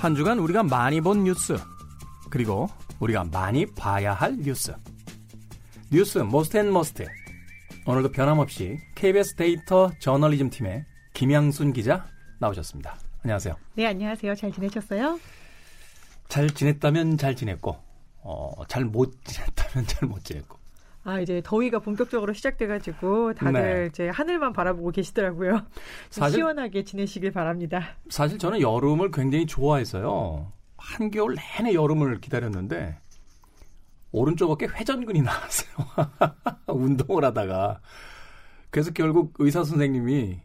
한 주간 우리가 많이 본 뉴스 그리고 우리가 많이 봐야 할 뉴스 뉴스 most and must 오늘도 변함없이 KBS 데이터 저널리즘 팀의 김양순 기자 나오셨습니다. 안녕하세요. 네, 안녕하세요. 잘 지내셨어요? 잘 지냈다면 잘 지냈고 어, 잘 못 지냈다면 잘 못 지냈고 아, 이제 더위가 본격적으로 시작돼가지고 다들 네. 이제 하늘만 바라보고 계시더라고요. 좀 사실- 시원하게 지내시길 바랍니다. 사실 저는 여름을 굉장히 좋아해서요. 한겨울 내내 여름을 기다렸는데 오른쪽 어깨 회전근이 나왔어요. 운동을 하다가 그래서 결국 의사 선생님이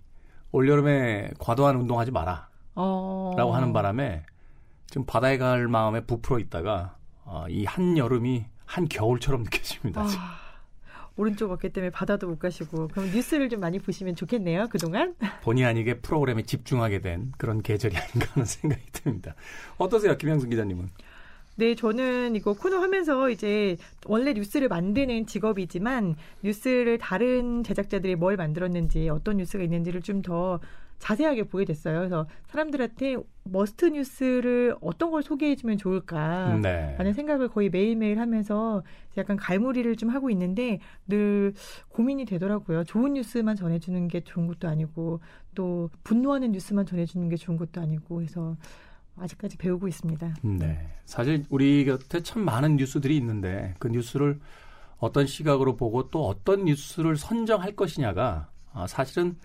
올여름에 과도한 운동하지 마라 어. 라고 하는 바람에 지금 바다에 갈 마음에 부풀어 있다가 어, 이 한여름이 한겨울처럼 느껴집니다. 아, 오른쪽 어깨 때문에 바다도 못 가시고 그럼 뉴스를 좀 많이 보시면 좋겠네요. 그동안. 본의 아니게 프로그램에 집중하게 된 그런 계절이 아닌가 하는 생각이 듭니다. 어떠세요, 김양순 기자님은? 네, 저는 이거 코너 하면서 이제 원래 뉴스를 만드는 직업이지만 뉴스를 다른 제작자들이 뭘 만들었는지 어떤 뉴스가 있는지를 좀더 자세하게 보게 됐어요. 그래서 사람들한테 must 뉴스를 어떤 걸 소개해주면 좋을까 네. 라는 생각을 거의 매일매일 하면서 약간 갈무리를 좀 하고 있는데 늘 고민이 되더라고요. 좋은 뉴스만 전해주는 게 좋은 것도 아니고 또 분노하는 뉴스만 전해주는 게 좋은 것도 아니고 해서 아직까지 배우고 있습니다. 네. 사실 우리 곁에 참 많은 뉴스들이 있는데 그 뉴스를 어떤 시각으로 보고 또 어떤 뉴스를 선정할 것이냐가 아, 사실은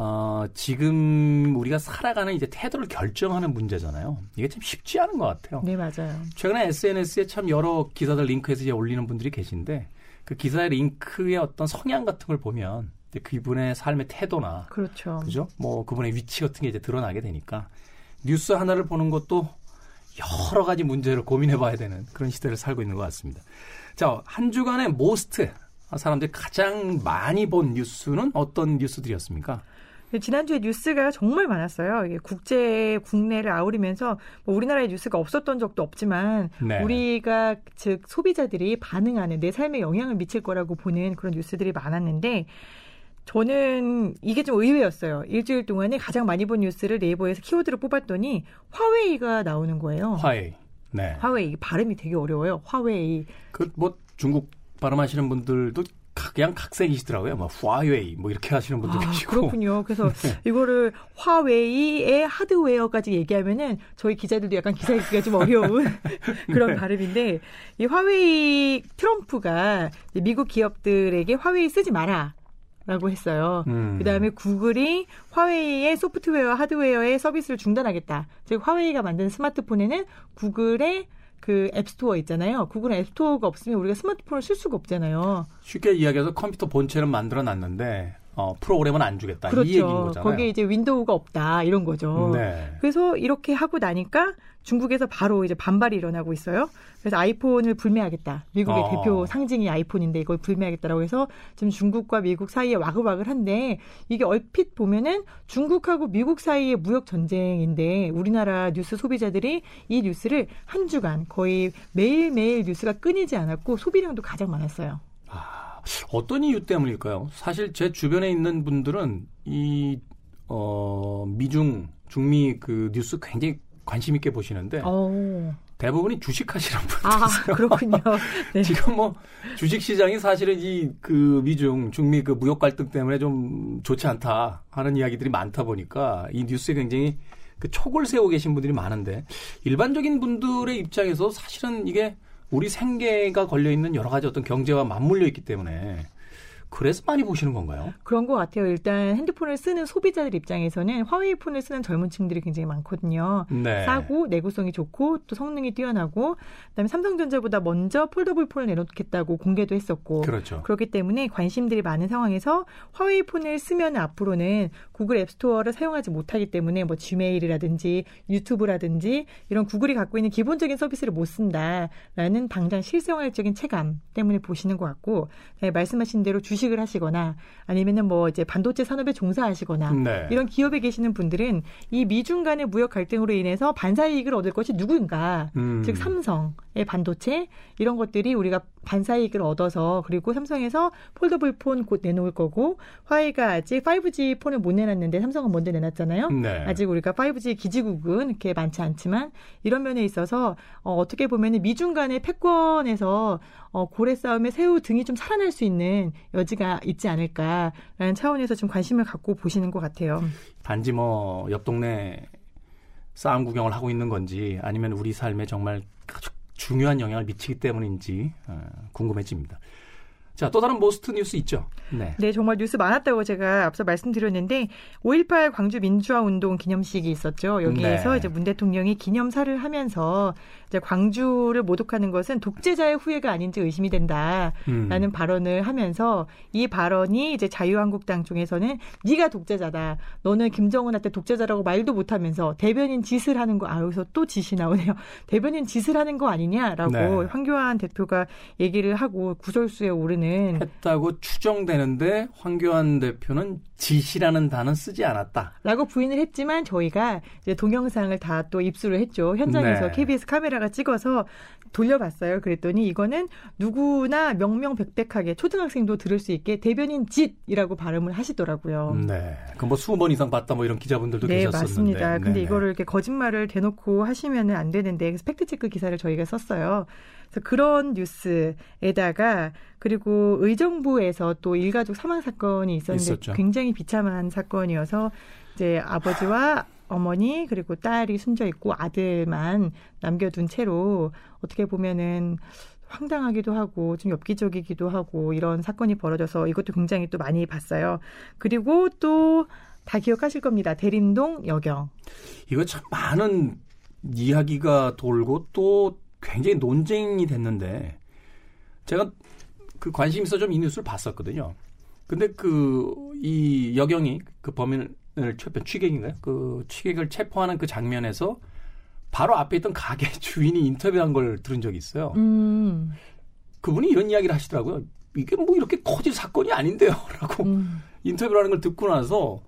어, 지금 우리가 살아가는 이제 태도를 결정하는 문제잖아요. 이게 참 쉽지 않은 것 같아요. 네, 맞아요. 최근에 SNS에 참 여러 기사들 링크해서 이제 올리는 분들이 계신데 그 기사의 링크의 어떤 성향 같은 걸 보면 그분의 삶의 태도나 그렇죠. 그죠? 뭐 그분의 위치 같은 게 이제 드러나게 되니까 뉴스 하나를 보는 것도 여러 가지 문제를 고민해 봐야 되는 그런 시대를 살고 있는 것 같습니다. 자, 한 주간의 most 사람들이 가장 많이 본 뉴스는 어떤 뉴스들이었습니까? 네, 지난주에 뉴스가 정말 많았어요. 이게 국제, 국내를 아우르면서 뭐 우리나라에 뉴스가 없었던 적도 없지만 네. 우리가 즉 소비자들이 반응하는 내 삶에 영향을 미칠 거라고 보는 그런 뉴스들이 많았는데 저는 이게 좀 의외였어요. 일주일 동안에 가장 많이 본 뉴스를 네이버에서 키워드로 뽑았더니 화웨이가 나오는 거예요. 화웨이. 네. 화웨이 발음이 되게 어려워요. 화웨이. 그 뭐 중국 발음하시는 분들도 가- 그냥 각색이시더라고요. 뭐 화웨이 뭐 이렇게 하시는 분도 아, 계시고. 그렇군요. 그래서 이거를 화웨이의 하드웨어까지 얘기하면은 저희 기자들도 약간 기사 읽기가 좀 어려운 그런 발음인데 이 화웨이 트럼프가 미국 기업들에게 화웨이 쓰지 마라. 라고 했어요. 음. 그 다음에 구글이 화웨이의 소프트웨어, 하드웨어의 서비스를 중단하겠다. 즉 화웨이가 만든 스마트폰에는 구글의 그 앱스토어 있잖아요. 구글은 앱스토어가 없으면 우리가 스마트폰을 쓸 수가 없잖아요. 쉽게 이야기해서 컴퓨터 본체는 만들어 놨는데 어, 프로그램은 안 주겠다. 이 얘기인 그렇죠. 거잖아요. 거기에 이제 윈도우가 없다 이런 거죠. 네. 그래서 이렇게 하고 나니까 중국에서 바로 이제 반발이 일어나고 있어요. 그래서 아이폰을 불매하겠다. 미국의 어. 대표 상징이 아이폰인데 이걸 불매하겠다라고 해서 지금 중국과 미국 사이에 와글와글한데 이게 얼핏 보면은 중국하고 미국 사이의 무역 전쟁인데 우리나라 뉴스 소비자들이 이 뉴스를 한 주간 거의 매일매일 뉴스가 끊이지 않았고 소비량도 가장 많았어요. 아, 어떤 이유 때문일까요? 사실 제 주변에 있는 분들은 이 어, 미중 중미 그 뉴스 굉장히 관심 있게 보시는데 어. 대부분이 주식하시는 분들 아, 그렇군요. 네. 지금 뭐 주식 시장이 사실은 이 그 미중 중미 그 무역 갈등 때문에 좀 좋지 않다 하는 이야기들이 많다 보니까 이 뉴스에 굉장히 그 촉을 세우고 계신 분들이 많은데 일반적인 분들의 입장에서 사실은 이게 우리 생계가 걸려 있는 여러 가지 어떤 경제와 맞물려 있기 때문에 그래서 많이 보시는 건가요? 그런 것 같아요. 일단 핸드폰을 쓰는 소비자들 입장에서는 화웨이 폰을 쓰는 젊은 층들이 굉장히 많거든요. 네. 싸고 내구성이 좋고 또 성능이 뛰어나고 그다음에 삼성전자보다 먼저 폴더블 폰을 내놓겠다고 공개도 했었고 그렇죠. 그렇기 때문에 관심들이 많은 상황에서 화웨이 폰을 쓰면 앞으로는 구글 앱스토어를 사용하지 못하기 때문에 뭐 지메일이라든지 유튜브라든지 이런 구글이 갖고 있는 기본적인 서비스를 못 쓴다라는 당장 실생활적인 체감 때문에 보시는 것 같고 네, 말씀하신 대로 주 식을 하시거나 아니면은 뭐 이제 반도체 산업에 종사하시거나 네. 이런 기업에 계시는 분들은 이 미중 간의 무역 갈등으로 인해서 반사 이익을 얻을 것이 누구인가 음. 즉 삼성의 반도체 이런 것들이 우리가 반사 이익을 얻어서 그리고 삼성에서 폴더블 폰 곧 내놓을 거고 화웨이가 아직 5G 폰을 못 내놨는데 삼성은 먼저 내놨잖아요. 네. 아직 우리가 5G 기지국은 이렇게 많지 않지만 이런 면에 있어서 어, 어떻게 보면 미중 간의 패권에서 어, 고래 싸움에 새우 등이 좀 살아날 수 있는 여지가 있지 않을까라는 차원에서 좀 관심을 갖고 보시는 것 같아요. 단지 뭐 옆 동네 싸움 구경을 하고 있는 건지 아니면 우리 삶에 정말 중요한 영향을 미치기 때문인지 어, 궁금해집니다. 자, 또 다른 모스트 뉴스 있죠? 네. 네, 정말 뉴스 많았다고 제가 앞서 말씀드렸는데 5.18 광주 민주화 운동 기념식이 있었죠. 여기에서 네. 이제 문 대통령이 기념사를 하면서 이제 광주를 모독하는 것은 독재자의 후예가 아닌지 의심이 된다라는 음. 발언을 하면서 이 발언이 이제 자유한국당 쪽에서는 네가 독재자다. 너는 김정은한테 독재자라고 말도 못하면서 대변인 짓을 하는 거. 아 여기서 또 짓이 나오네요. 대변인 짓을 하는 거 아니냐라고 네. 황교안 대표가 얘기를 하고 구설수에 오르는 했다고 추정되는데 황교안 대표는 지시라는 단어 쓰지 않았다. 라고 부인을 했지만 저희가 이제 동영상을 다 또 입수를 했죠. 현장에서 네. KBS 카메라가 찍어서 돌려봤어요. 그랬더니 이거는 누구나 명명백백하게 초등학생도 들을 수 있게 대변인 짓이라고 발음을 하시더라고요. 네. 그뭐 수십 번 이상 봤다 뭐 이런 기자분들도 네, 계셨었는데. 맞습니다. 근데 네네. 이거를 이렇게 거짓말을 대놓고 하시면은 안 되는데 그래서 팩트 체크 기사를 저희가 썼어요. 그래서 그런 뉴스에다가 그리고 의정부에서 또 일가족 사망 사건이 있었는데 있었죠. 굉장히 비참한 사건이어서 이제 아버지와 어머니 그리고 딸이 숨져 있고 아들만 남겨둔 채로 어떻게 보면은 황당하기도 하고 좀 엽기적이기도 하고 이런 사건이 벌어져서 이것도 굉장히 또 많이 봤어요. 그리고 또 다 기억하실 겁니다. 대림동 여경. 이거 참 많은 이야기가 돌고 또 굉장히 논쟁이 됐는데 제가 그 관심 있어 좀 이 뉴스를 봤었거든요. 근데 그 이 여경이 그 범인을 체포 취객인가요? 그 취객을 체포하는 그 장면에서 바로 앞에 있던 가게 주인이 인터뷰한 걸 들은 적이 있어요. 음, 그분이 이런 이야기를 하시더라고요. 이게 뭐 이렇게 커질 사건이 아닌데요라고 음. 인터뷰를 하는 걸 듣고 나서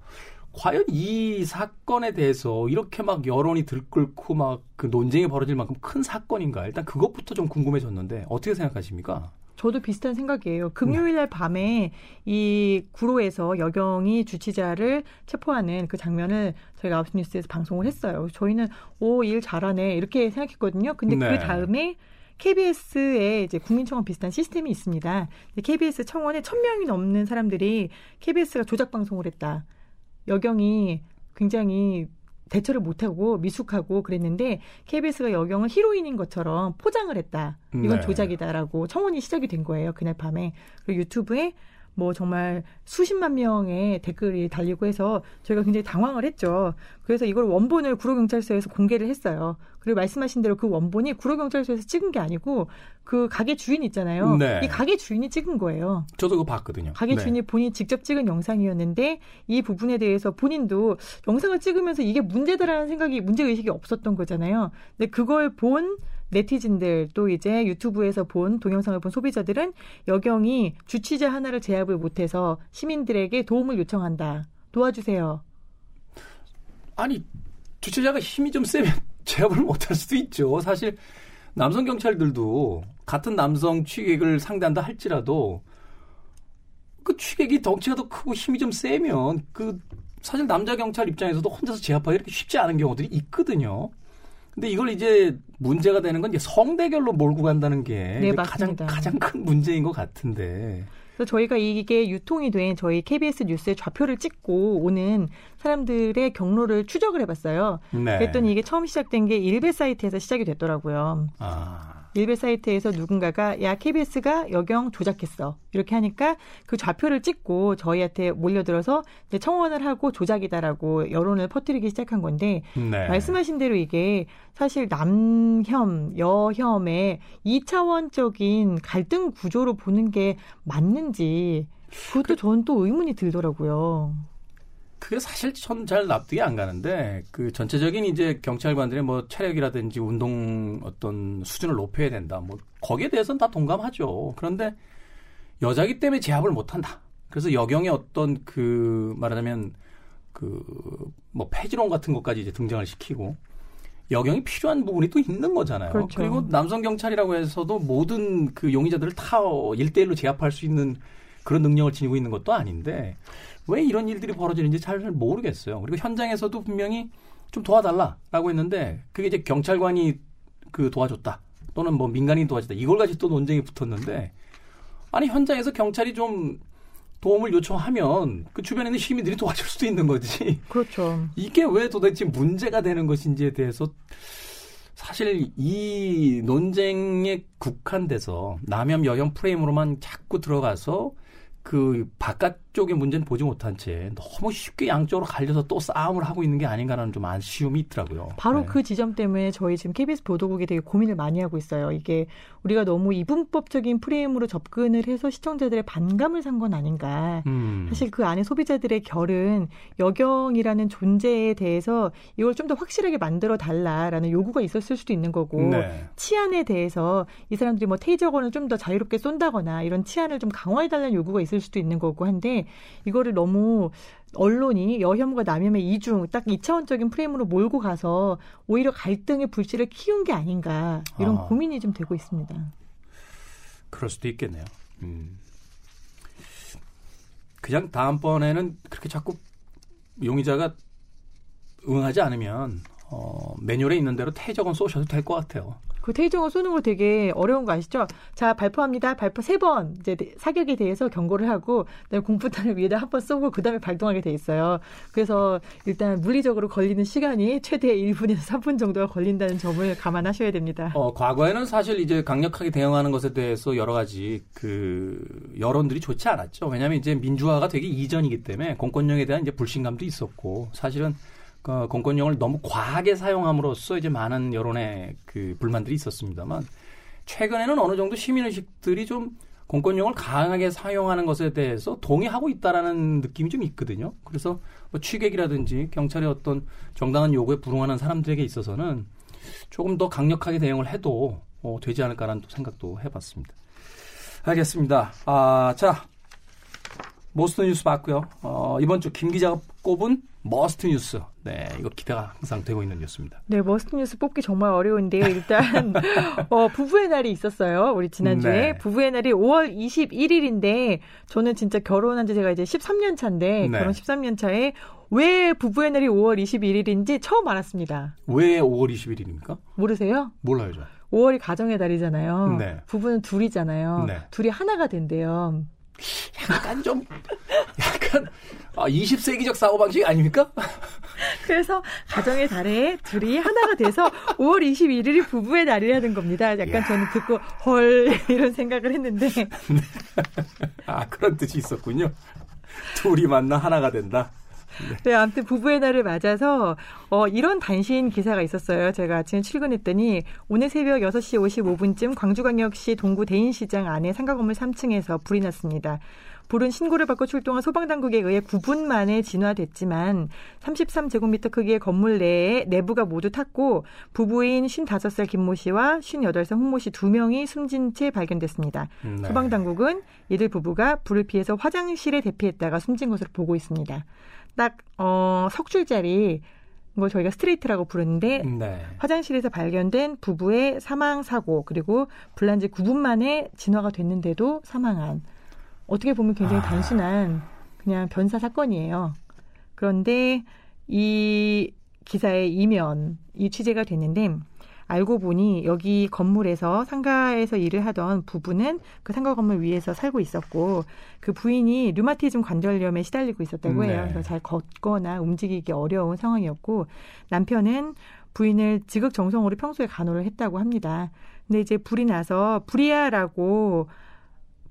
과연 이 사건에 대해서 이렇게 막 여론이 들끓고 막 그 논쟁이 벌어질 만큼 큰 사건인가? 일단 그것부터 좀 궁금해졌는데 어떻게 생각하십니까? 저도 비슷한 생각이에요. 금요일 날 밤에 이 구로에서 여경이 주치자를 체포하는 그 장면을 저희가 아홉 시 뉴스에서 방송을 했어요. 저희는 오, 일 잘하네. 이렇게 생각했거든요. 근데 네. 그 다음에 KBS에 이제 국민청원 비슷한 시스템이 있습니다. KBS 청원에 천 명이 넘는 사람들이 KBS가 조작 방송을 했다. 여경이 굉장히 대처를 못하고 미숙하고 그랬는데 KBS가 여경을 히로인인 것처럼 포장을 했다. 이건 네. 조작이다라고 청원이 시작이 된 거예요. 그날 밤에. 그리고 유튜브에 뭐 정말 수십만 명의 댓글이 달리고 해서 저희가 굉장히 당황을 했죠. 그래서 이걸 원본을 구로경찰서에서 공개를 했어요. 그리고 말씀하신 대로 그 원본이 구로경찰서에서 찍은 게 아니고 그 가게 주인 있잖아요. 네. 이 가게 주인이 찍은 거예요. 저도 그거 봤거든요. 가게 네. 주인이 본인이 직접 찍은 영상이었는데 이 부분에 대해서 본인도 영상을 찍으면서 이게 문제다라는 생각이 문제 의식이 없었던 거잖아요. 근데 그걸 본 네티즌들 또 이제 유튜브에서 본 동영상을 본 소비자들은 여경이 주치자 하나를 제압을 못해서 시민들에게 도움을 요청한다. 도와주세요. 아니 주체자가 힘이 좀 세면 제압을 못할 수도 있죠. 사실 남성 경찰들도 같은 남성 취객을 상대한다 할지라도 그 취객이 덩치가 더 크고 힘이 좀 세면 그 사실 남자 경찰 입장에서도 혼자서 제압하기 이렇게 쉽지 않은 경우들이 있거든요. 근데 이걸 이제 문제가 되는 건 이제 성대결로 몰고 간다는 게 네, 가장. 가장 큰 문제인 것 같은데. 그래서 저희가 이게 유통이 된 저희 KBS 뉴스의 좌표를 찍고 오는 사람들의 경로를 추적을 해봤어요. 네. 그랬더니 이게 처음 시작된 게 일베 사이트에서 시작이 됐더라고요. 아. 일베 사이트에서 누군가가 야 KBS가 여경 조작했어 이렇게 하니까 그 좌표를 찍고 저희한테 몰려들어서 이제 청원을 하고 조작이다라고 여론을 퍼뜨리기 시작한 건데 네. 말씀하신 대로 이게 사실 남혐 여혐의 2차원적인 갈등 구조로 보는 게 맞는지 그것도 저는 또 의문이 들더라고요. 그게 사실 전 잘 납득이 안 가는데 그 전체적인 이제 경찰관들의 뭐 체력이라든지 운동 어떤 수준을 높여야 된다. 뭐 거기에 대해서는 다 동감하죠. 그런데 여자기 때문에 제압을 못 한다. 그래서 여경의 어떤 그 말하자면 그 뭐 폐지론 같은 것까지 이제 등장을 시키고 여경이 필요한 부분이 또 있는 거잖아요. 그렇죠. 그리고 남성 경찰이라고 해서도 모든 그 용의자들을 다 1대1로 제압할 수 있는 그런 능력을 지니고 있는 것도 아닌데 왜 이런 일들이 벌어지는지 잘 모르겠어요. 그리고 현장에서도 분명히 좀 도와달라라고 했는데 그게 이제 경찰관이 그 도와줬다 또는 뭐 민간인이 도와줬다 이걸 가지고 또 논쟁이 붙었는데 아니 현장에서 경찰이 좀 도움을 요청하면 그 주변에 있는 시민들이 도와줄 수도 있는 거지. 그렇죠. 이게 왜 도대체 문제가 되는 것인지에 대해서 사실 이 논쟁에 국한돼서 남염 여염 프레임으로만 자꾸 들어가서 그 바깥 쪽의 문제는 보지 못한 채 너무 쉽게 양쪽으로 갈려서 또 싸움을 하고 있는 게 아닌가라는 좀 아쉬움이 있더라고요. 바로 네. 그 지점 때문에 저희 지금 KBS 보도국이 되게 고민을 많이 하고 있어요. 이게 우리가 너무 이분법적인 프레임으로 접근을 해서 시청자들의 반감을 산 건 아닌가. 음. 사실 그 안에 소비자들의 결은 여경이라는 존재에 대해서 이걸 좀 더 확실하게 만들어 달라라는 요구가 있었을 수도 있는 거고 네. 치안에 대해서 이 사람들이 뭐 테이저건을 좀 더 자유롭게 쏜다거나 이런 치안을 좀 강화해 달라는 요구가 있을 수도 있는 거고 한데 이거를 너무 언론이 여혐과 남혐의 이중 딱 이차원적인 프레임으로 몰고 가서 오히려 갈등의 불씨를 키운 게 아닌가 이런 아. 고민이 좀 되고 있습니다. 그럴 수도 있겠네요. 음. 그냥 다음번에는 그렇게 자꾸 용의자가 응하지 않으면 어, 매뉴얼에 있는 대로 퇴적은 쏘셔도 될 것 같아요. 그 테이저건 쏘는 거 되게 어려운 거 아시죠? 자 발포합니다. 발포 세 번 이제 사격에 대해서 경고를 하고 그다음에 공포탄을 위에다 한 번 쏘고 그다음에 발동하게 돼 있어요. 그래서 일단 물리적으로 걸리는 시간이 최대 1분에서 3분 정도가 걸린다는 점을 감안하셔야 됩니다. 어, 과거에는 사실 이제 강력하게 대응하는 것에 대해서 여러 가지 그 여론들이 좋지 않았죠. 왜냐하면 이제 민주화가 되기 이전이기 때문에 공권력에 대한 이제 불신감도 있었고 사실은 그 공권력을 너무 과하게 사용함으로써 이제 많은 여론의 그 불만들이 있었습니다만 최근에는 어느 정도 시민의식들이 좀 공권력을 강하게 사용하는 것에 대해서 동의하고 있다라는 느낌이 좀 있거든요. 그래서 뭐 취객이라든지 경찰의 어떤 정당한 요구에 불응하는 사람들에게 있어서는 조금 더 강력하게 대응을 해도 어, 되지 않을까라는 또 생각도 해봤습니다. 알겠습니다. 아, 자, most 뉴스 봤고요. 어, 이번 주 김 기자가 꼽은 must 뉴스. 네, 이거 기대가 항상 되고 있는 뉴스입니다. 네, must 뉴스 뽑기 정말 어려운데요. 일단 어, 부부의 날이 있었어요. 우리 지난주에 네. 부부의 날이 5월 21일인데 저는 진짜 결혼한 지 제가 이제 13년 차인데 네. 결혼 13년 차에 왜 부부의 날이 5월 21일인지 처음 알았습니다. 왜 5월 20일입니까? 모르세요? 몰라요, 저. 5월이 가정의 달이잖아요. 네. 부부는 둘이잖아요. 네. 둘이 하나가 된대요. 약간 좀, 약간, 아, 20세기적 사고방식 아닙니까? 그래서 가정의 달에 둘이 하나가 돼서 5월 21일이 부부의 날이라는 겁니다. 약간 야. 저는 듣고 헐 이런 생각을 했는데 아, 그런 뜻이 있었군요. 둘이 만나 하나가 된다. 네, 아무튼 부부의 날을 맞아서 어, 이런 단신 기사가 있었어요. 제가 아침에 출근했더니 오늘 새벽 6시 55분쯤 광주광역시 동구 대인시장 안에 상가 건물 3층에서 불이 났습니다. 불은 신고를 받고 출동한 소방당국에 의해 9분 만에 진화됐지만 33제곱미터 크기의 건물 내에 내부가 모두 탔고 부부인 55살 김모 씨와 58살 홍모 씨 두 명이 숨진 채 발견됐습니다. 네. 소방당국은 이들 부부가 불을 피해서 화장실에 대피했다가 숨진 것으로 보고 있습니다. 딱 어, 석줄짜리 걸 저희가 스트레이트라고 부르는데 네. 화장실에서 발견된 부부의 사망 사고 그리고 불난 지 9분 만에 진화가 됐는데도 사망한 어떻게 보면 굉장히 아. 단순한 그냥 변사 사건이에요. 그런데 이 기사의 이면 이 취재가 됐는데 알고 보니 여기 건물에서 상가에서 일을 하던 부부는 그 상가 건물 위에서 살고 있었고 그 부인이 류마티즘 관절염에 시달리고 있었다고 해요. 네. 그래서 잘 걷거나 움직이기 어려운 상황이었고 남편은 부인을 지극정성으로 평소에 간호를 했다고 합니다. 근데 이제 불이 나서 불이야라고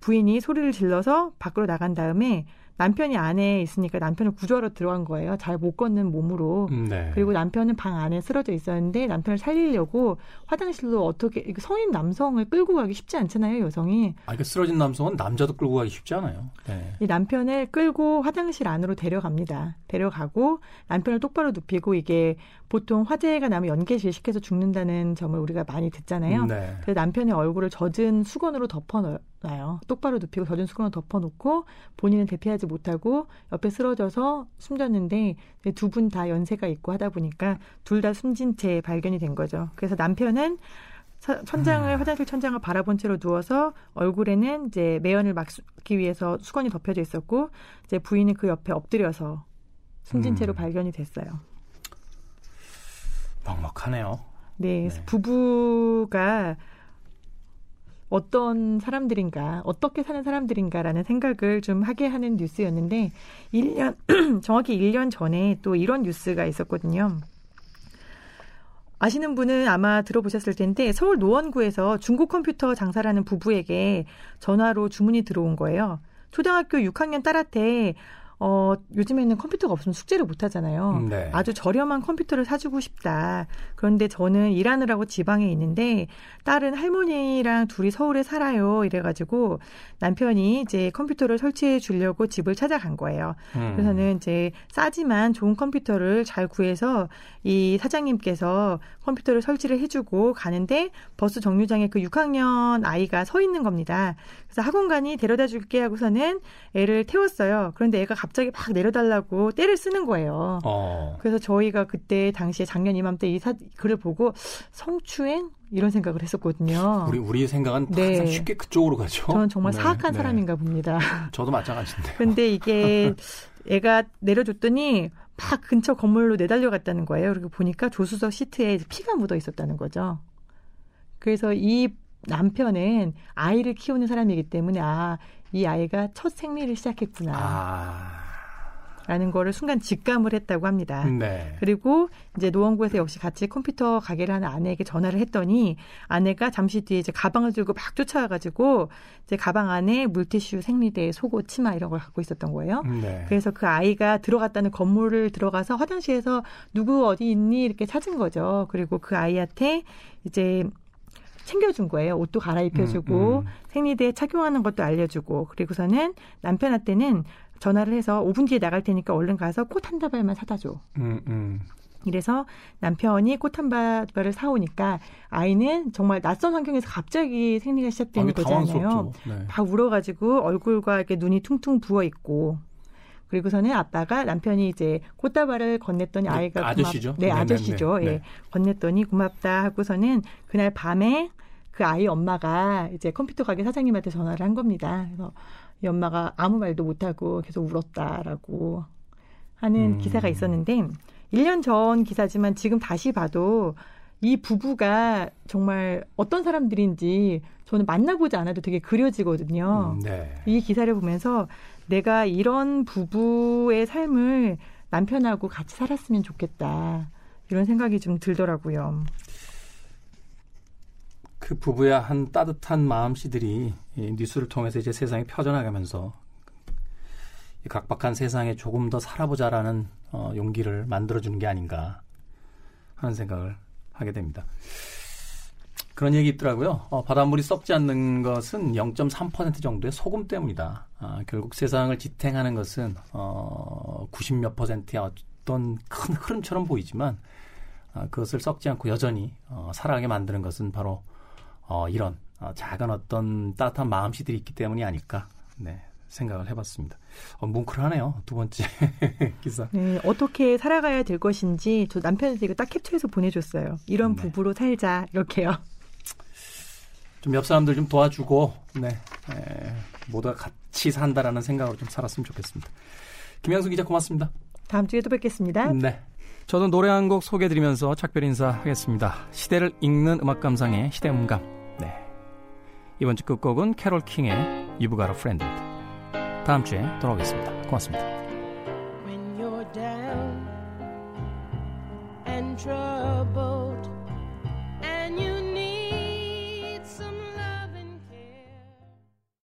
부인이 소리를 질러서 밖으로 나간 다음에 남편이 안에 있으니까 남편을 구조하러 들어간 거예요. 잘 못 걷는 몸으로. 네. 그리고 남편은 방 안에 쓰러져 있었는데 남편을 살리려고 화장실로 어떻게 성인 남성을 끌고 가기 쉽지 않잖아요, 여성이. 아, 그 쓰러진 남성은 남자도 끌고 가기 쉽지 않아요. 네. 이 남편을 끌고 화장실 안으로 데려갑니다. 데려가고 남편을 똑바로 눕히고 이게 보통 화재가 나면 연계 질식해서 죽는다는 점을 우리가 많이 듣잖아요. 네. 그래서 남편의 얼굴을 젖은 수건으로 덮어놔요. 똑바로 눕히고 젖은 수건으로 덮어놓고 본인은 대피하지 못하고 옆에 쓰러져서 숨졌는데 두 분 다 연세가 있고 하다 보니까 둘 다 숨진 채 발견이 된 거죠. 그래서 남편은 천장을 음. 화장실 천장을 바라본 채로 누워서 얼굴에는 이제 매연을 막기 위해서 수건이 덮여져 있었고 이제 부인은 그 옆에 엎드려서 숨진 채로 음. 발견이 됐어요. 먹먹하네요. 네, 네. 부부가 어떤 사람들인가, 어떻게 사는 사람들인가라는 생각을 좀 하게 하는 뉴스였는데, 1년, 정확히 1년 전에 또 이런 뉴스가 있었거든요. 아시는 분은 아마 들어보셨을 텐데, 서울 노원구에서 중고 컴퓨터 장사라는 부부에게 전화로 주문이 들어온 거예요. 초등학교 6학년 딸한테 어, 요즘에는 컴퓨터가 없으면 숙제를 못 하잖아요. 네. 아주 저렴한 컴퓨터를 사주고 싶다. 그런데 저는 일하느라고 지방에 있는데 딸은 할머니랑 둘이 서울에 살아요. 이래가지고 남편이 이제 컴퓨터를 설치해 주려고 집을 찾아간 거예요. 음. 그래서는 이제 싸지만 좋은 컴퓨터를 잘 구해서 이 사장님께서 컴퓨터를 설치를 해주고 가는데 버스 정류장에 그 6학년 아이가 서 있는 겁니다. 그래서 학원간이 데려다 줄게 하고서는 애를 태웠어요. 그런데 애가 갑 자기 막 내려달라고 때를 쓰는 거예요. 어. 그래서 저희가 그때 당시에 작년 이맘때 이 사, 글을 보고 성추행 이런 생각을 했었거든요. 우리 우리 생각은 네. 항상 쉽게 그쪽으로 가죠. 저는 정말 네, 사악한 네. 사람인가 봅니다. 저도 마찬가지인데. 근데 이게 애가 내려줬더니 막 근처 건물로 내달려 갔다는 거예요. 그리고 보니까 조수석 시트에 피가 묻어 있었다는 거죠. 그래서 이 남편은 아이를 키우는 사람이기 때문에 아, 이 아이가 첫 생리를 시작했구나. 아. 라는 거를 순간 직감을 했다고 합니다. 네. 그리고 이제 노원구에서 역시 같이 컴퓨터 가게를 하는 아내에게 전화를 했더니 아내가 잠시 뒤에 이제 가방을 들고 막 쫓아와가지고 이제 가방 안에 물티슈, 생리대, 속옷, 치마 이런 걸 갖고 있었던 거예요. 네. 그래서 그 아이가 들어갔다는 건물을 들어가서 화장실에서 누구 어디 있니 이렇게 찾은 거죠. 그리고 그 아이한테 이제 챙겨준 거예요. 옷도 갈아입혀주고 음, 음. 생리대 착용하는 것도 알려주고 그리고서는 남편한테는 전화를 해서 5분 뒤에 나갈 테니까 얼른 가서 꽃 한 다발만 사다 줘. 음, 음. 이래서 남편이 꽃 한 다발을 사오니까 아이는 정말 낯선 환경에서 갑자기 생리가 아, 시작되는 이게 거잖아요. 네. 다 울어가지고 얼굴과 이렇게 눈이 퉁퉁 부어 있고 그리고서는 아빠가 남편이 이제 꽃다발을 건넸더니 네, 아이가 아저씨죠? 고맙... 네, 네네네. 아저씨죠. 네. 예. 건넸더니 고맙다 하고서는 그날 밤에 그 아이 엄마가 이제 컴퓨터 가게 사장님한테 전화를 한 겁니다. 그래서 이 엄마가 아무 말도 못 하고 계속 울었다라고 하는 음. 기사가 있었는데 1년 전 기사지만 지금 다시 봐도 이 부부가 정말 어떤 사람들인지 저는 만나보지 않아도 되게 그려지거든요. 음, 네. 이 기사를 보면서 내가 이런 부부의 삶을 남편하고 같이 살았으면 좋겠다. 이런 생각이 좀 들더라고요. 그 부부의 한 따뜻한 마음씨들이 이 뉴스를 통해서 이제 세상에 펴져나가면서 이 각박한 세상에 조금 더 살아보자라는 어, 용기를 만들어주는 게 아닌가 하는 생각을 하게 됩니다. 그런 얘기 있더라고요. 어, 바닷물이 썩지 않는 것은 0.3% 정도의 소금 때문이다. 아, 결국 세상을 지탱하는 것은 어, 90몇 퍼센트의 어떤 큰 흐름처럼 보이지만 아, 그것을 썩지 않고 여전히 어, 살아가게 만드는 것은 바로 어, 이런 어, 작은 어떤 따뜻한 마음씨들이 있기 때문이 아닐까 네, 생각을 해봤습니다. 어, 뭉클하네요. 두 번째 기사. 네, 어떻게 살아가야 될 것인지 저 남편한테 이거 딱 캡처해서 보내줬어요. 이런 네. 부부로 살자 이렇게요. 좀 옆 사람들 좀 도와주고 네, 에, 모두가 같이 산다라는 생각으로 좀 살았으면 좋겠습니다. 김영수 기자 고맙습니다. 다음 주에 또 뵙겠습니다. 네. 저도 노래 한 곡 소개해드리면서 작별 인사하겠습니다. 시대를 읽는 음악 감상의 시대음감. 네. 이번 주 끝곡은 캐롤 킹의 You've Got a Friend입니다. 다음 주에 돌아오겠습니다. 고맙습니다.